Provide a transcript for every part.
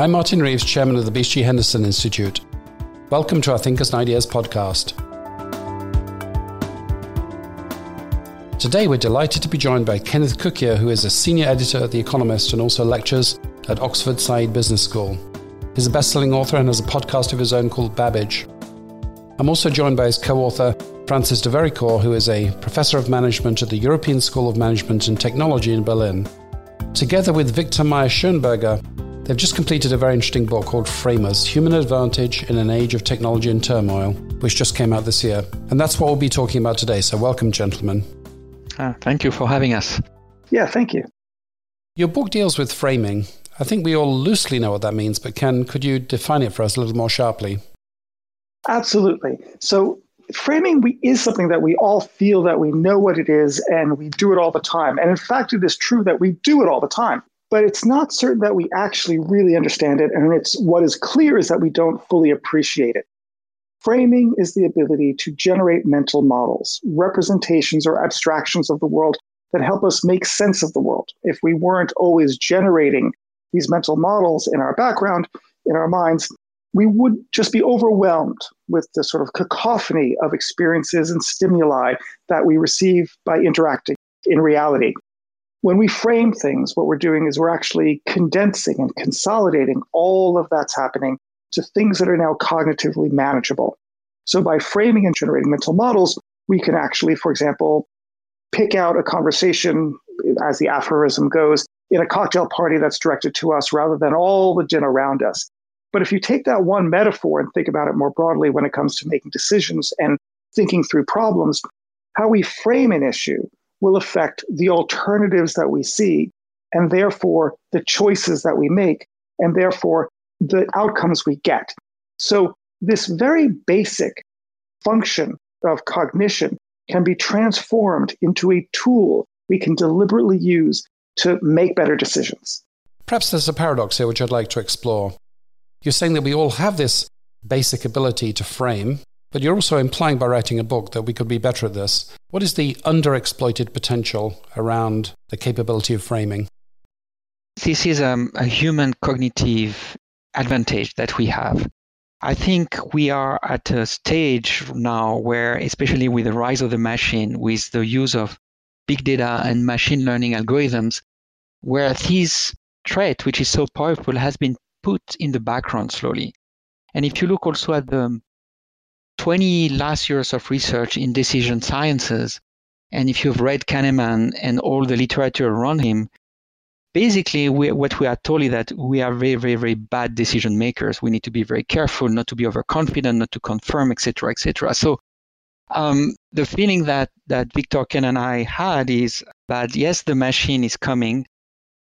I'm Martin Reeves, Chairman of the BCG Henderson Institute. Welcome to our Thinkers and Ideas podcast. Today, we're delighted to be joined by Kenneth Cukier, who is a senior editor at The Economist and also lectures at Oxford Said Business School. He's a best selling author and has a podcast of his own called Babbage. I'm also joined by his co author, Francis de Vericourt, who is a professor of management at the European School of Management and Technology in Berlin. Together with Viktor Mayer Schönberger, they've just completed a very interesting book called Framers Human Advantage in an Age of Technology and Turmoil, which just came out this year. And that's what we'll be talking about today. So, welcome, gentlemen. Uh, thank you for having us. Yeah, thank you. Your book deals with framing. I think we all loosely know what that means, but Ken, could you define it for us a little more sharply? Absolutely. So, framing we, is something that we all feel that we know what it is and we do it all the time. And in fact, it is true that we do it all the time. But it's not certain that we actually really understand it. And it's what is clear is that we don't fully appreciate it. Framing is the ability to generate mental models, representations or abstractions of the world that help us make sense of the world. If we weren't always generating these mental models in our background, in our minds, we would just be overwhelmed with the sort of cacophony of experiences and stimuli that we receive by interacting in reality. When we frame things, what we're doing is we're actually condensing and consolidating all of that's happening to things that are now cognitively manageable. So by framing and generating mental models, we can actually, for example, pick out a conversation, as the aphorism goes, in a cocktail party that's directed to us rather than all the din around us. But if you take that one metaphor and think about it more broadly when it comes to making decisions and thinking through problems, how we frame an issue will affect the alternatives that we see and therefore the choices that we make and therefore the outcomes we get. So, this very basic function of cognition can be transformed into a tool we can deliberately use to make better decisions. Perhaps there's a paradox here which I'd like to explore. You're saying that we all have this basic ability to frame, but you're also implying by writing a book that we could be better at this. What is the underexploited potential around the capability of framing? This is um, a human cognitive advantage that we have. I think we are at a stage now where, especially with the rise of the machine, with the use of big data and machine learning algorithms, where this trait, which is so powerful, has been put in the background slowly. And if you look also at the 20 last years of research in decision sciences, and if you've read Kahneman and all the literature around him, basically we, what we are told is that we are very, very, very bad decision makers. We need to be very careful, not to be overconfident, not to confirm, etc., etc. So um, the feeling that that Viktor Ken and I had is that yes, the machine is coming,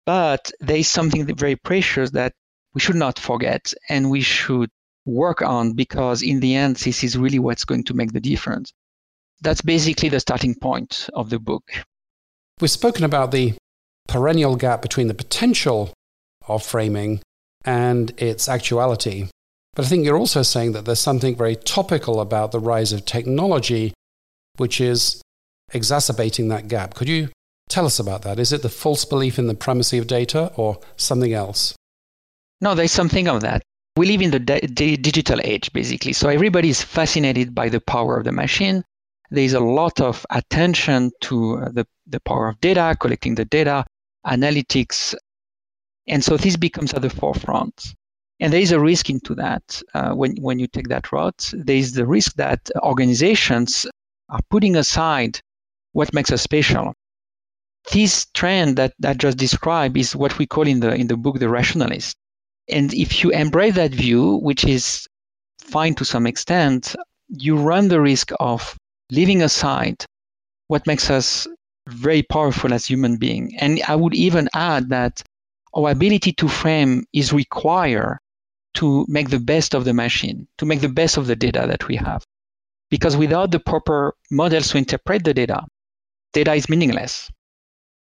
but there is something very precious that we should not forget and we should work on because in the end, this is really what's going to make the difference. That's basically the starting point of the book. We've spoken about the perennial gap between the potential of framing and its actuality. But I think you're also saying that there's something very topical about the rise of technology, which is exacerbating that gap. Could you tell us about that? Is it the false belief in the primacy of data or something else? No, there's something of that. We live in the di- digital age, basically. So everybody is fascinated by the power of the machine. There's a lot of attention to uh, the, the power of data, collecting the data, analytics. And so this becomes at the forefront. And there is a risk into that uh, when, when you take that route. There is the risk that organizations are putting aside what makes us special. This trend that I just described is what we call in the, in the book the rationalist. And if you embrace that view, which is fine to some extent, you run the risk of leaving aside what makes us very powerful as human being. And I would even add that our ability to frame is required to make the best of the machine, to make the best of the data that we have. Because without the proper models to interpret the data, data is meaningless.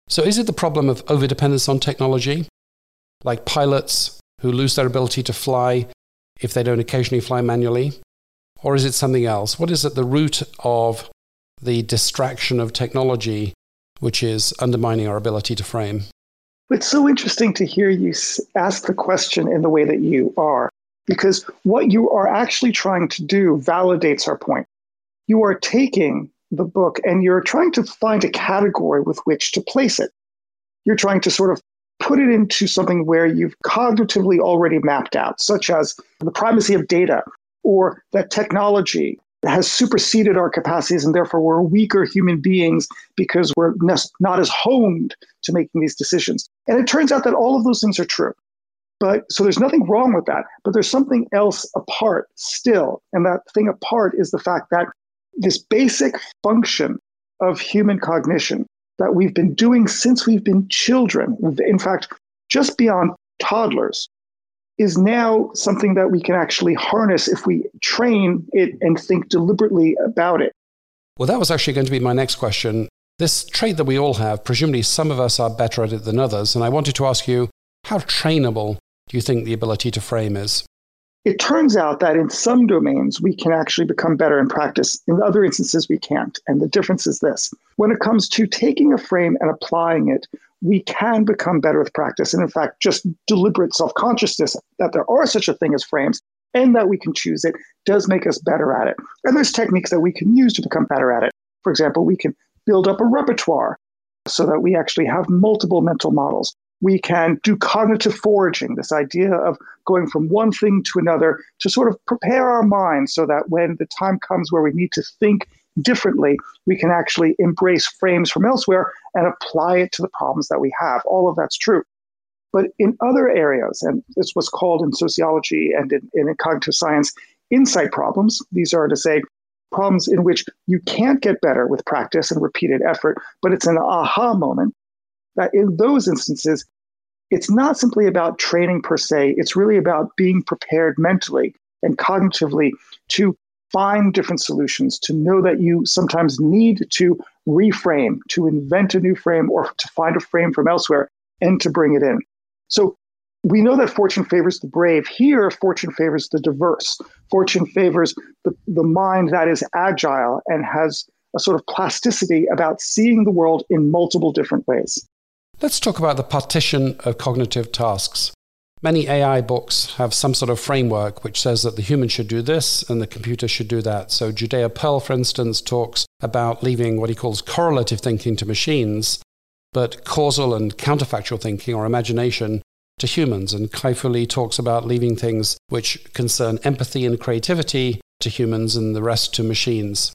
So, is it the problem of overdependence on technology? Like pilots who lose their ability to fly if they don't occasionally fly manually? Or is it something else? What is at the root of the distraction of technology which is undermining our ability to frame? It's so interesting to hear you ask the question in the way that you are, because what you are actually trying to do validates our point. You are taking the book and you're trying to find a category with which to place it. You're trying to sort of put it into something where you've cognitively already mapped out, such as the primacy of data or that technology has superseded our capacities and therefore we're weaker human beings because we're not as honed to making these decisions. And it turns out that all of those things are true. But so there's nothing wrong with that. But there's something else apart still. And that thing apart is the fact that this basic function of human cognition that we've been doing since we've been children, in fact, just beyond toddlers, is now something that we can actually harness if we train it and think deliberately about it. Well, that was actually going to be my next question. This trait that we all have, presumably some of us are better at it than others. And I wanted to ask you, how trainable do you think the ability to frame is? It turns out that in some domains, we can actually become better in practice. In other instances, we can't. And the difference is this when it comes to taking a frame and applying it, we can become better with practice. And in fact, just deliberate self consciousness that there are such a thing as frames and that we can choose it does make us better at it. And there's techniques that we can use to become better at it. For example, we can build up a repertoire so that we actually have multiple mental models. We can do cognitive foraging, this idea of going from one thing to another to sort of prepare our minds so that when the time comes where we need to think differently, we can actually embrace frames from elsewhere and apply it to the problems that we have. All of that's true. But in other areas, and it's what's called in sociology and in, in cognitive science, insight problems, these are to say, problems in which you can't get better with practice and repeated effort, but it's an aha moment. That in those instances, it's not simply about training per se, it's really about being prepared mentally and cognitively to find different solutions, to know that you sometimes need to reframe, to invent a new frame, or to find a frame from elsewhere and to bring it in. So we know that fortune favors the brave. Here, fortune favors the diverse. Fortune favors the, the mind that is agile and has a sort of plasticity about seeing the world in multiple different ways. Let's talk about the partition of cognitive tasks. Many AI books have some sort of framework which says that the human should do this and the computer should do that. So, Judea Pearl, for instance, talks about leaving what he calls correlative thinking to machines, but causal and counterfactual thinking or imagination to humans. And Kai-Fu Lee talks about leaving things which concern empathy and creativity to humans and the rest to machines.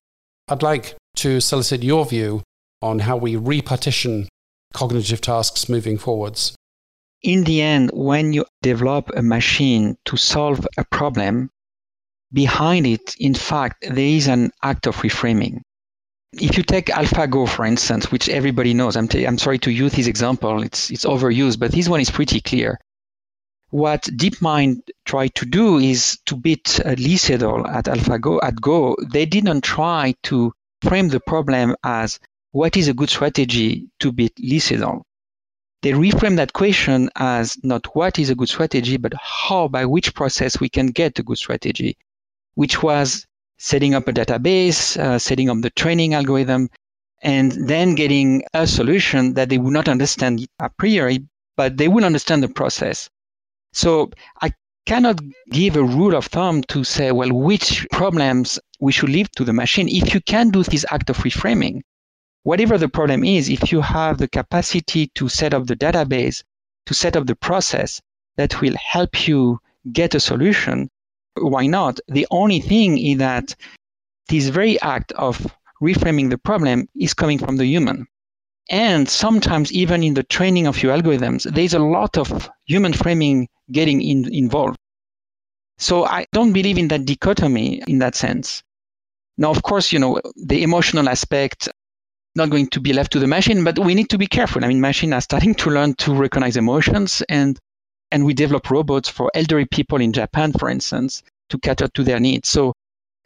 I'd like to solicit your view on how we repartition cognitive tasks moving forwards in the end, when you develop a machine to solve a problem, behind it, in fact, there is an act of reframing. If you take AlphaGo, for instance, which everybody knows, I'm, t- I'm sorry to use this example, it's, it's overused, but this one is pretty clear. What DeepMind tried to do is to beat uh, Lee Sedol at AlphaGo. At Go, they didn't try to frame the problem as what is a good strategy to beat Sedol they reframe that question as not what is a good strategy, but how, by which process we can get a good strategy, which was setting up a database, uh, setting up the training algorithm, and then getting a solution that they would not understand a priori, but they will understand the process. So I cannot give a rule of thumb to say, well, which problems we should leave to the machine. If you can do this act of reframing, whatever the problem is, if you have the capacity to set up the database, to set up the process that will help you get a solution, why not? The only thing is that this very act of reframing the problem is coming from the human. And sometimes, even in the training of your algorithms, there's a lot of human framing getting in, involved. So I don't believe in that dichotomy in that sense. Now, of course, you know, the emotional aspect not going to be left to the machine, but we need to be careful. I mean, machines are starting to learn to recognize emotions and and we develop robots for elderly people in Japan, for instance, to cater to their needs. So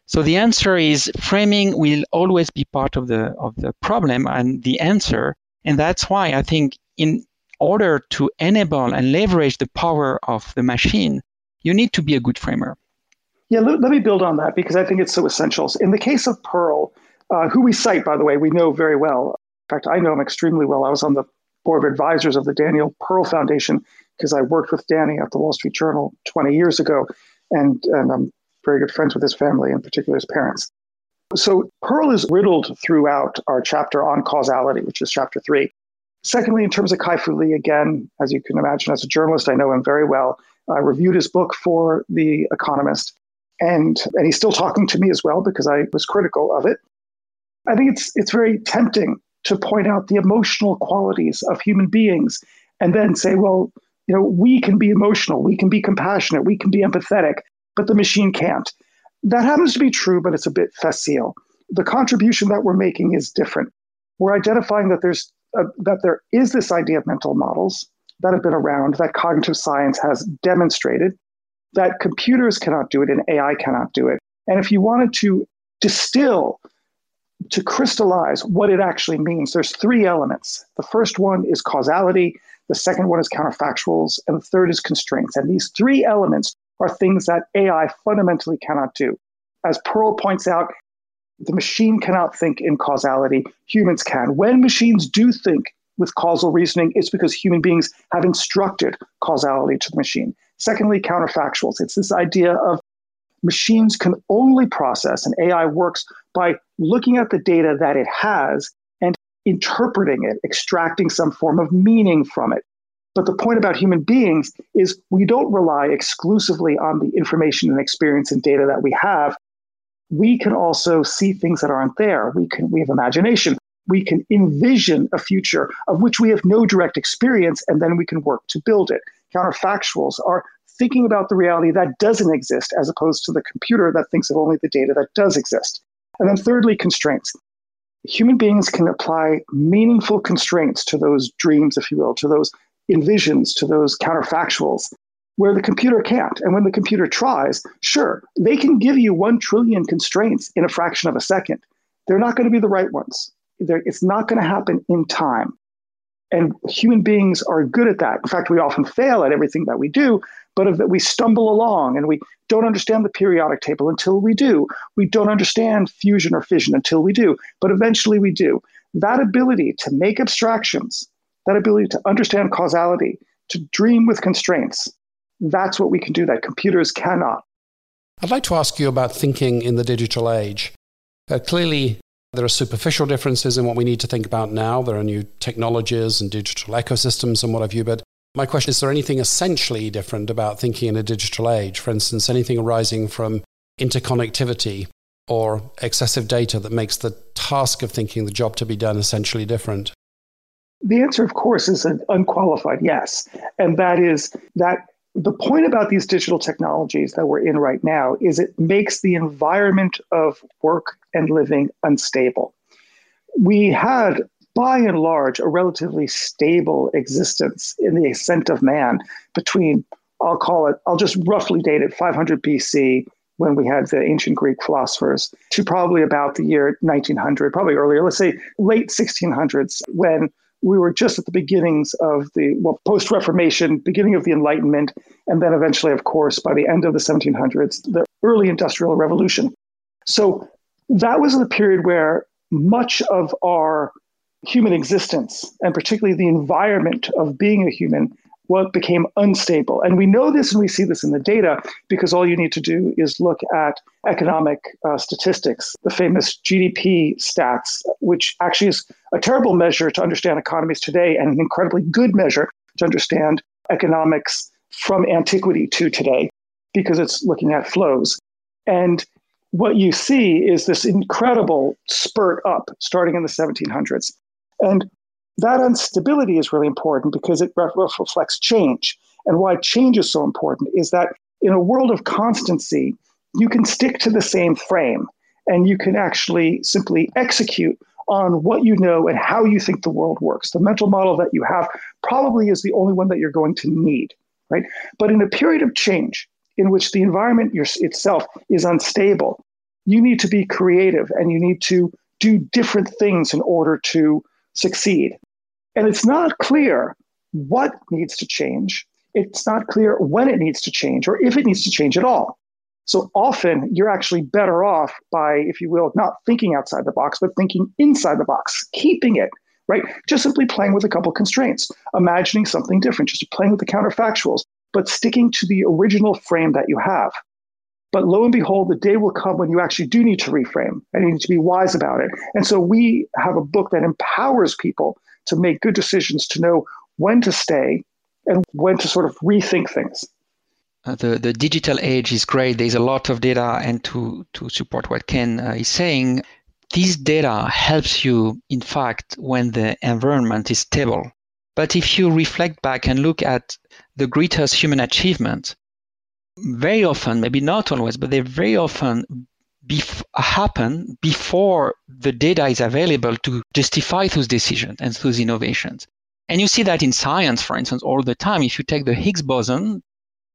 so the answer is framing will always be part of the of the problem and the answer. And that's why I think in order to enable and leverage the power of the machine, you need to be a good framer. Yeah, let, let me build on that because I think it's so essential. In the case of Pearl, uh, who we cite, by the way, we know very well. In fact, I know him extremely well. I was on the board of advisors of the Daniel Pearl Foundation because I worked with Danny at the Wall Street Journal 20 years ago, and, and I'm very good friends with his family, in particular his parents. So Pearl is riddled throughout our chapter on causality, which is chapter three. Secondly, in terms of Kai-Fu Lee, again, as you can imagine, as a journalist, I know him very well. I reviewed his book for The Economist, and, and he's still talking to me as well because I was critical of it. I think it's, it's very tempting to point out the emotional qualities of human beings and then say, well, you know, we can be emotional, we can be compassionate, we can be empathetic, but the machine can't. That happens to be true, but it's a bit facile. The contribution that we're making is different. We're identifying that there's that there is this idea of mental models that have been around that cognitive science has demonstrated that computers cannot do it and AI cannot do it. And if you wanted to distill to crystallize what it actually means, there's three elements. The first one is causality, the second one is counterfactuals, and the third is constraints. And these three elements are things that AI fundamentally cannot do. As Pearl points out, the machine cannot think in causality, humans can. When machines do think with causal reasoning, it's because human beings have instructed causality to the machine. Secondly, counterfactuals. It's this idea of machines can only process, and AI works by looking at the data that it has and interpreting it, extracting some form of meaning from it. But the point about human beings is we don't rely exclusively on the information and experience and data that we have. We can also see things that aren't there. We can we have imagination. We can envision a future of which we have no direct experience, and then we can work to build it. Counterfactuals are thinking about the reality that doesn't exist as opposed to the computer that thinks of only the data that does exist. And then thirdly, constraints. Human beings can apply meaningful constraints to those dreams, if you will, to those envisions to those counterfactuals where the computer can't. And when the computer tries, sure, they can give you 1 trillion constraints in a fraction of a second. They're not going to be the right ones. They're, it's not going to happen in time. And human beings are good at that. In fact, we often fail at everything that we do, but if we stumble along and we don't understand the periodic table until we do. We don't understand fusion or fission until we do, but eventually we do. That ability to make abstractions that ability to understand causality, to dream with constraints. That's what we can do that computers cannot. I'd like to ask you about thinking in the digital age. Uh, clearly, there are superficial differences in what we need to think about now. There are new technologies and digital ecosystems and what have you. But my question is there anything essentially different about thinking in a digital age? For instance, anything arising from interconnectivity or excessive data that makes the task of thinking the job to be done essentially different? The answer, of course, is an unqualified yes. And that is that the point about these digital technologies that we're in right now is it makes the environment of work and living unstable. We had, by and large, a relatively stable existence in the ascent of man between, I'll call it, I'll just roughly date it 500 BC when we had the ancient Greek philosophers to probably about the year 1900, probably earlier, let's say late 1600s, when we were just at the beginnings of the well, post Reformation, beginning of the Enlightenment, and then eventually, of course, by the end of the 1700s, the early Industrial Revolution. So that was the period where much of our human existence, and particularly the environment of being a human, what became unstable. And we know this and we see this in the data because all you need to do is look at economic uh, statistics, the famous GDP stats, which actually is a terrible measure to understand economies today and an incredibly good measure to understand economics from antiquity to today because it's looking at flows. And what you see is this incredible spurt up starting in the 1700s. And that instability is really important because it reflects change. And why change is so important is that in a world of constancy, you can stick to the same frame and you can actually simply execute on what you know and how you think the world works. The mental model that you have probably is the only one that you're going to need, right? But in a period of change in which the environment itself is unstable, you need to be creative and you need to do different things in order to succeed. And it's not clear what needs to change. It's not clear when it needs to change or if it needs to change at all. So often you're actually better off by, if you will, not thinking outside the box, but thinking inside the box, keeping it right? Just simply playing with a couple constraints, imagining something different, just playing with the counterfactuals, but sticking to the original frame that you have. But lo and behold, the day will come when you actually do need to reframe and you need to be wise about it. And so we have a book that empowers people to make good decisions, to know when to stay and when to sort of rethink things. Uh, the, the digital age is great. There's a lot of data, and to, to support what Ken uh, is saying, this data helps you, in fact, when the environment is stable. But if you reflect back and look at the greatest human achievement, very often, maybe not always, but they very often happen before the data is available to justify those decisions and those innovations. And you see that in science, for instance, all the time. If you take the Higgs boson,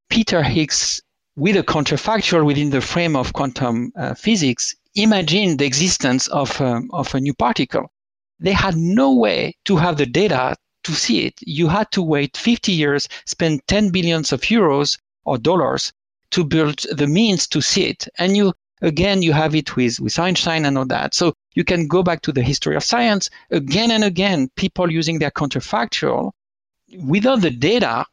Peter Higgs, with a counterfactual within the frame of quantum uh, physics, imagined the existence of, um, of a new particle. They had no way to have the data to see it. You had to wait 50 years, spend 10 billions of euros or dollars to build the means to see it. And you again you have it with, with Einstein and all that. So you can go back to the history of science again and again, people using their counterfactual without the data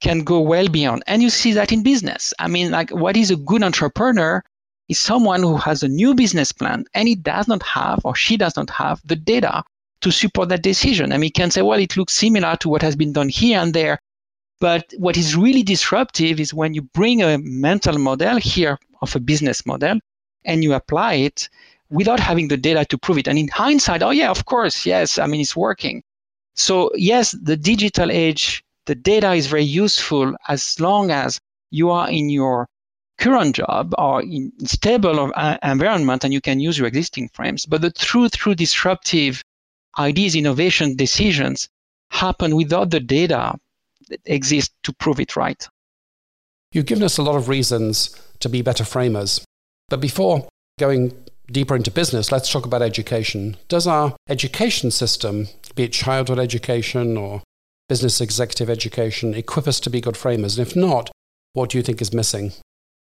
can go well beyond. And you see that in business. I mean, like what is a good entrepreneur is someone who has a new business plan and he does not have or she does not have the data to support that decision. Mean, he can say, well, it looks similar to what has been done here and there, but what is really disruptive is when you bring a mental model here of a business model and you apply it without having the data to prove it. And in hindsight, oh, yeah, of course, yes, I mean, it's working. So, yes, the digital age, the data is very useful as long as you are in your current job or in stable uh, environment and you can use your existing frames. But the true, true disruptive ideas, innovation, decisions happen without the data exist to prove it right. You've given us a lot of reasons to be better framers. But before going deeper into business, let's talk about education. Does our education system, be it childhood education or business executive education, equip us to be good framers? And if not, what do you think is missing?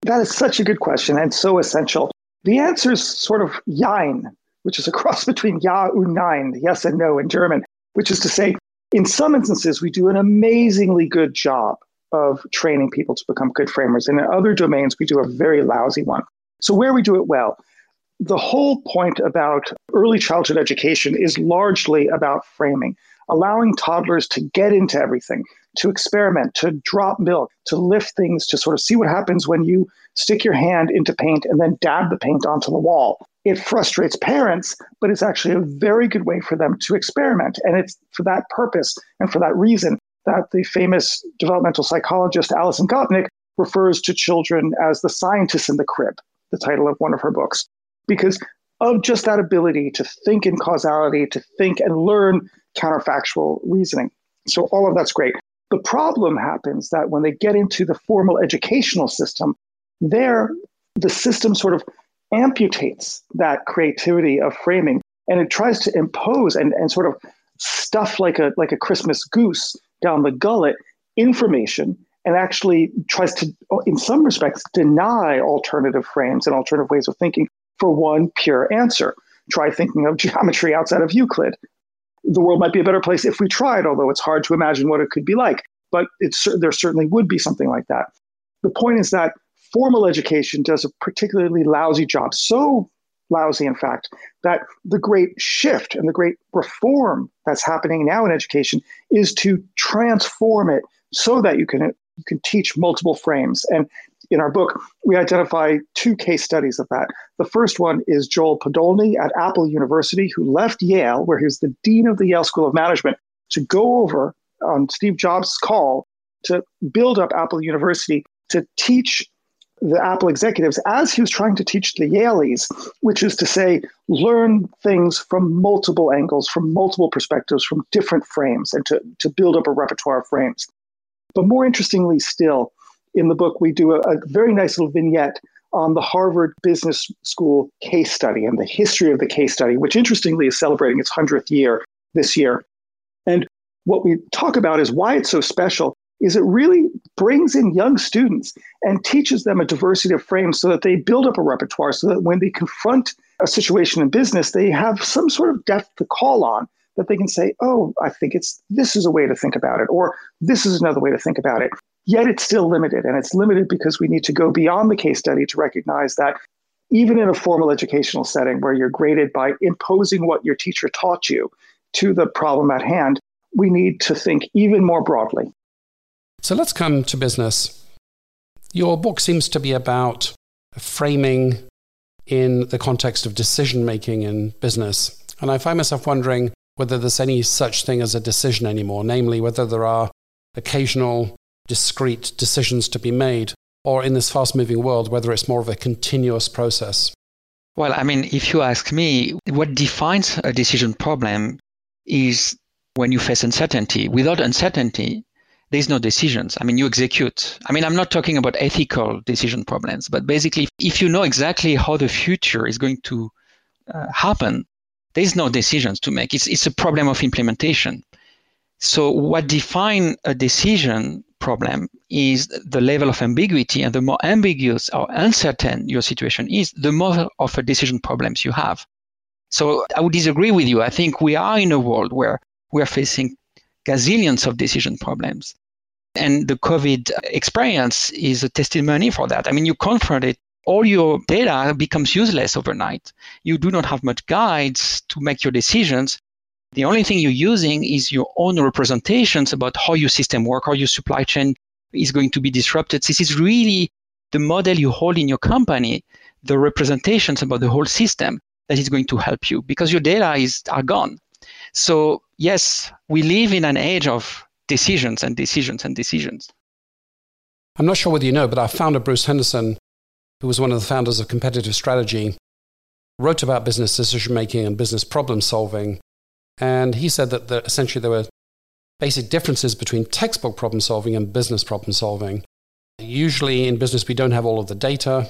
That is such a good question and so essential. The answer is sort of Jein, which is a cross between Ja und Nein, yes and no in German, which is to say, in some instances, we do an amazingly good job of training people to become good framers. And in other domains, we do a very lousy one. So, where we do it well, the whole point about early childhood education is largely about framing, allowing toddlers to get into everything, to experiment, to drop milk, to lift things, to sort of see what happens when you stick your hand into paint and then dab the paint onto the wall it frustrates parents, but it's actually a very good way for them to experiment. And it's for that purpose and for that reason that the famous developmental psychologist Alison Gopnik refers to children as the scientists in the crib, the title of one of her books, because of just that ability to think in causality, to think and learn counterfactual reasoning. So all of that's great. The problem happens that when they get into the formal educational system, there the system sort of amputates that creativity of framing and it tries to impose and, and sort of stuff like a like a Christmas goose down the gullet information and actually tries to in some respects deny alternative frames and alternative ways of thinking for one pure answer. Try thinking of geometry outside of Euclid. The world might be a better place if we tried, although it's hard to imagine what it could be like. But it's, there certainly would be something like that. The point is that formal education does a particularly lousy job, so lousy, in fact, that the great shift and the great reform that's happening now in education is to transform it so that you can you can teach multiple frames. And in our book, we identify two case studies of that. The first one is Joel Podolny at Apple University, who left Yale, where he was the dean of the Yale School of Management, to go over on Steve Jobs' call to build up Apple University to teach the Apple executives as he was trying to teach the Yalies, which is to say, learn things from multiple angles, from multiple perspectives, from different frames, and to, to build up a repertoire of frames. But more interestingly still, in the book, we do a, a very nice little vignette on the Harvard Business School case study and the history of the case study, which interestingly is celebrating its 100th year this year. And what we talk about is why it's so special is it really brings in young students and teaches them a diversity of frames so that they build up a repertoire so that when they confront a situation in business, they have some sort of depth to call on that they can say, oh, I think it's this is a way to think about it, or this is another way to think about it. Yet it's still limited. And it's limited because we need to go beyond the case study to recognize that even in a formal educational setting where you're graded by imposing what your teacher taught you to the problem at hand, we need to think even more broadly. So let's come to business. Your book seems to be about framing in the context of decision making in business. And I find myself wondering whether there's any such thing as a decision anymore, namely, whether there are occasional discrete decisions to be made, or in this fast moving world, whether it's more of a continuous process. Well, I mean, if you ask me, what defines a decision problem is when you face uncertainty. Without uncertainty, there's no decisions. I mean, you execute. I mean, I'm not talking about ethical decision problems, but basically, if you know exactly how the future is going to uh, happen, there's no decisions to make. It's, it's a problem of implementation. So, what defines a decision problem is the level of ambiguity, and the more ambiguous or uncertain your situation is, the more of a decision problems you have. So, I would disagree with you. I think we are in a world where we are facing gazillions of decision problems. And the COVID experience is a testimony for that. I mean, you confront it, all your data becomes useless overnight. You do not have much guides to make your decisions. The only thing you're using is your own representations about how your system works, how your supply chain is going to be disrupted. This is really the model you hold in your company, the representations about the whole system that is going to help you because your data is are gone. So yes, we live in an age of decisions and decisions and decisions. I'm not sure whether you know, but our founder, Bruce Henderson, who was one of the founders of Competitive Strategy, wrote about business decision making and business problem solving. And he said that the, essentially there were basic differences between textbook problem solving and business problem solving. Usually in business, we don't have all of the data.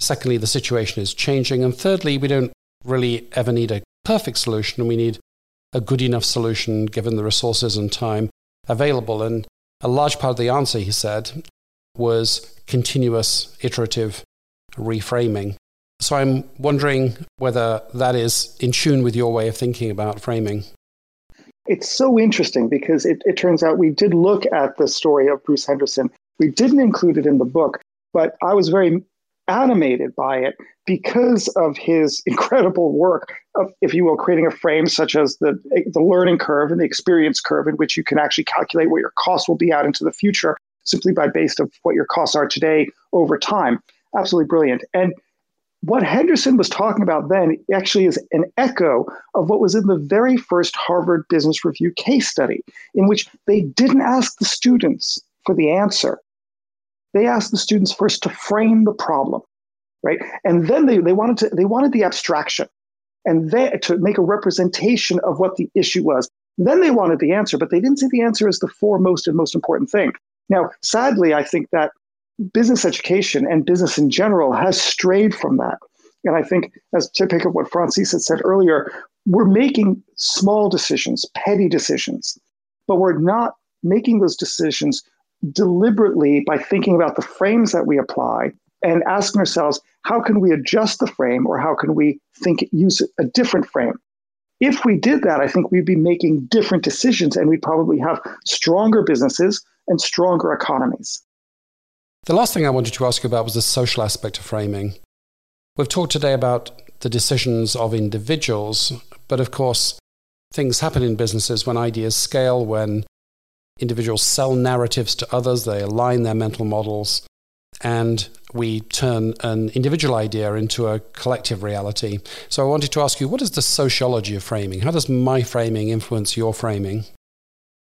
Secondly, the situation is changing. And thirdly, we don't really ever need a perfect solution. We need a good enough solution given the resources and time available. And a large part of the answer, he said, was continuous iterative reframing. So I'm wondering whether that is in tune with your way of thinking about framing. It's so interesting because it, it turns out we did look at the story of Bruce Henderson. We didn't include it in the book, but I was very animated by it because of his incredible work of, if you will, creating a frame such as the, the learning curve and the experience curve in which you can actually calculate what your costs will be out into the future simply by based of what your costs are today over time. Absolutely brilliant. And what Henderson was talking about then actually is an echo of what was in the very first Harvard Business Review case study, in which they didn't ask the students for the answer they asked the students first to frame the problem, right? And then they, they wanted to they wanted the abstraction and they, to make a representation of what the issue was. Then they wanted the answer, but they didn't see the answer as the foremost and most important thing. Now, sadly, I think that business education and business in general has strayed from that. And I think, as to pick up what Francis had said earlier, we're making small decisions, petty decisions, but we're not making those decisions deliberately by thinking about the frames that we apply and asking ourselves, how can we adjust the frame or how can we think use a different frame? If we did that, I think we'd be making different decisions and we'd probably have stronger businesses and stronger economies. The last thing I wanted to ask you about was the social aspect of framing. We've talked today about the decisions of individuals, but of course, things happen in businesses when ideas scale, when individuals sell narratives to others, they align their mental models, and we turn an individual idea into a collective reality. So I wanted to ask you what is the sociology of framing? How does my framing influence your framing?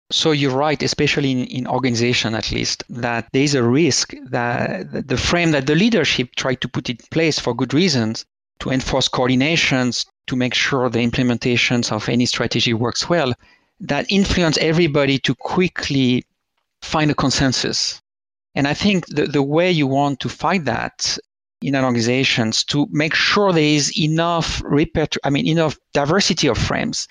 So you're right, especially in, in organization at least, that there is a risk that the frame that the leadership tried to put in place for good reasons to enforce coordinations, to make sure the implementations of any strategy works well, that influence everybody to quickly find a consensus. And I think the, the way you want to fight that in an organization to make sure there is enough repertoire, I mean, enough diversity of frames,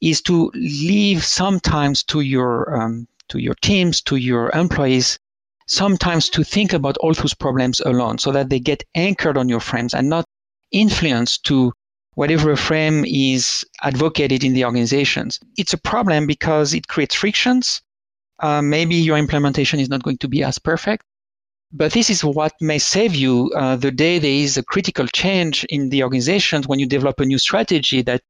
is to leave sometimes to your um, to your teams, to your employees, sometimes to think about all those problems alone, so that they get anchored on your frames and not influenced to whatever frame is advocated in the organizations. It's a problem because it creates frictions. Uh, maybe your implementation is not going to be as perfect. But this is what may save you uh, the day there is a critical change in the organizations when you develop a new strategy that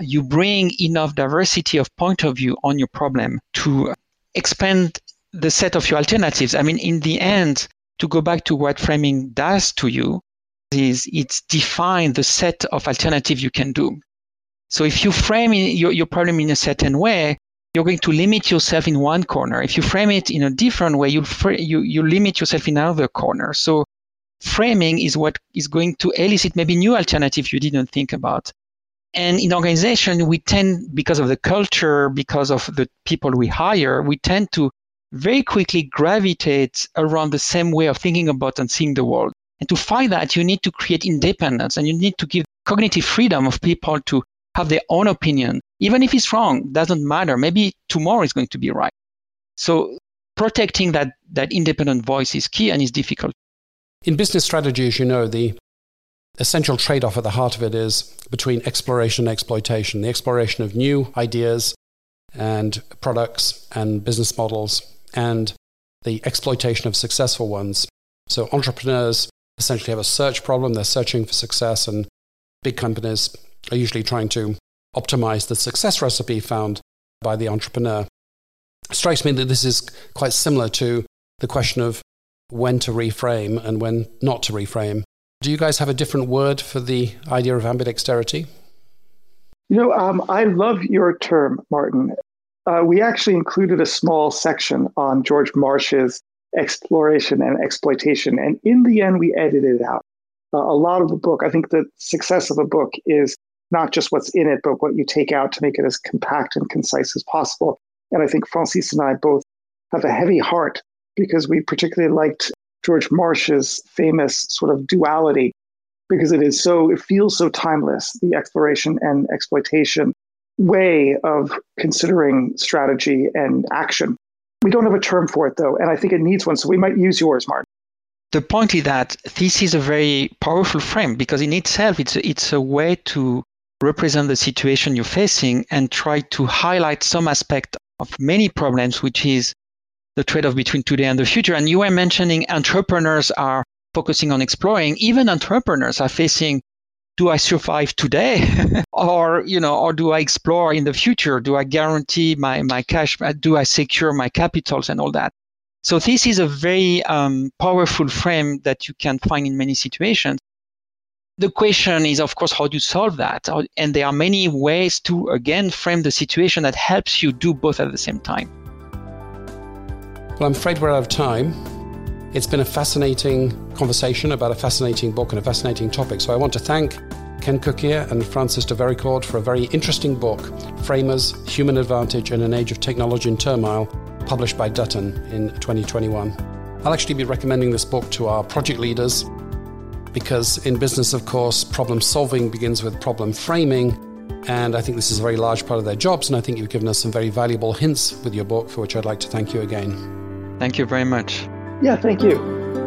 you bring enough diversity of point of view on your problem to expand the set of your alternatives. I mean, in the end, to go back to what framing does to you, is it's define the set of alternatives you can do. So if you frame your, your problem in a certain way, you're going to limit yourself in one corner. If you frame it in a different way, you'll fr- you, you limit yourself in another corner. So framing is what is going to elicit maybe new alternatives you didn't think about. And in organization, we tend, because of the culture, because of the people we hire, we tend to very quickly gravitate around the same way of thinking about and seeing the world. And to fight that, you need to create independence and you need to give cognitive freedom of people to have their own opinion. Even if it's wrong, doesn't matter. Maybe tomorrow is going to be right. So protecting that, that independent voice is key and is difficult. In business strategy, as you know, the essential trade off at the heart of it is between exploration and exploitation, the exploration of new ideas and products and business models, and the exploitation of successful ones. So entrepreneurs essentially have a search problem, they're searching for success, and big companies are usually trying to optimize the success recipe found by the entrepreneur. It strikes me that this is quite similar to the question of when to reframe and when not to reframe. Do you guys have a different word for the idea of ambidexterity? You know, um, I love your term, Martin. Uh, we actually included a small section on George March's exploration and exploitation. And in the end, we edited it out. Uh, a lot of the book, I think the success of a book is not just what's in it, but what you take out to make it as compact and concise as possible. And I think Francis and I both have a heavy heart because we particularly liked George March's famous sort of duality because it is so, it feels so timeless, the exploration and exploitation way of considering strategy and action. We don't have a term for it though, and I think it needs one, so we might use yours, Mark. The point is that this is a very powerful frame because in itself it's a, it's a way to represent the situation you're facing and try to highlight some aspect of many problems, which is the trade-off between today and the future. And you were mentioning entrepreneurs are focusing on exploring. Even entrepreneurs are facing do I survive today? or, you know, or do I explore in the future? Do I guarantee my, my cash? Do I secure my capitals and all that? So this is a very um, powerful frame that you can find in many situations. The question is, of course, how do you solve that? And there are many ways to, again, frame the situation that helps you do both at the same time. Well, I'm afraid we're out of time. It's been a fascinating conversation about a fascinating book and a fascinating topic. So I want to thank Ken Cukier and Francis de Vericourt for a very interesting book, Framers Human Advantage in an Age of Technology and Turmoil, published by Dutton in 2021. I'll actually be recommending this book to our project leaders because in business, of course, problem solving begins with problem framing. And I think this is a very large part of their jobs. And I think you've given us some very valuable hints with your book, for which I'd like to thank you again. Thank you very much. Yeah, thank you.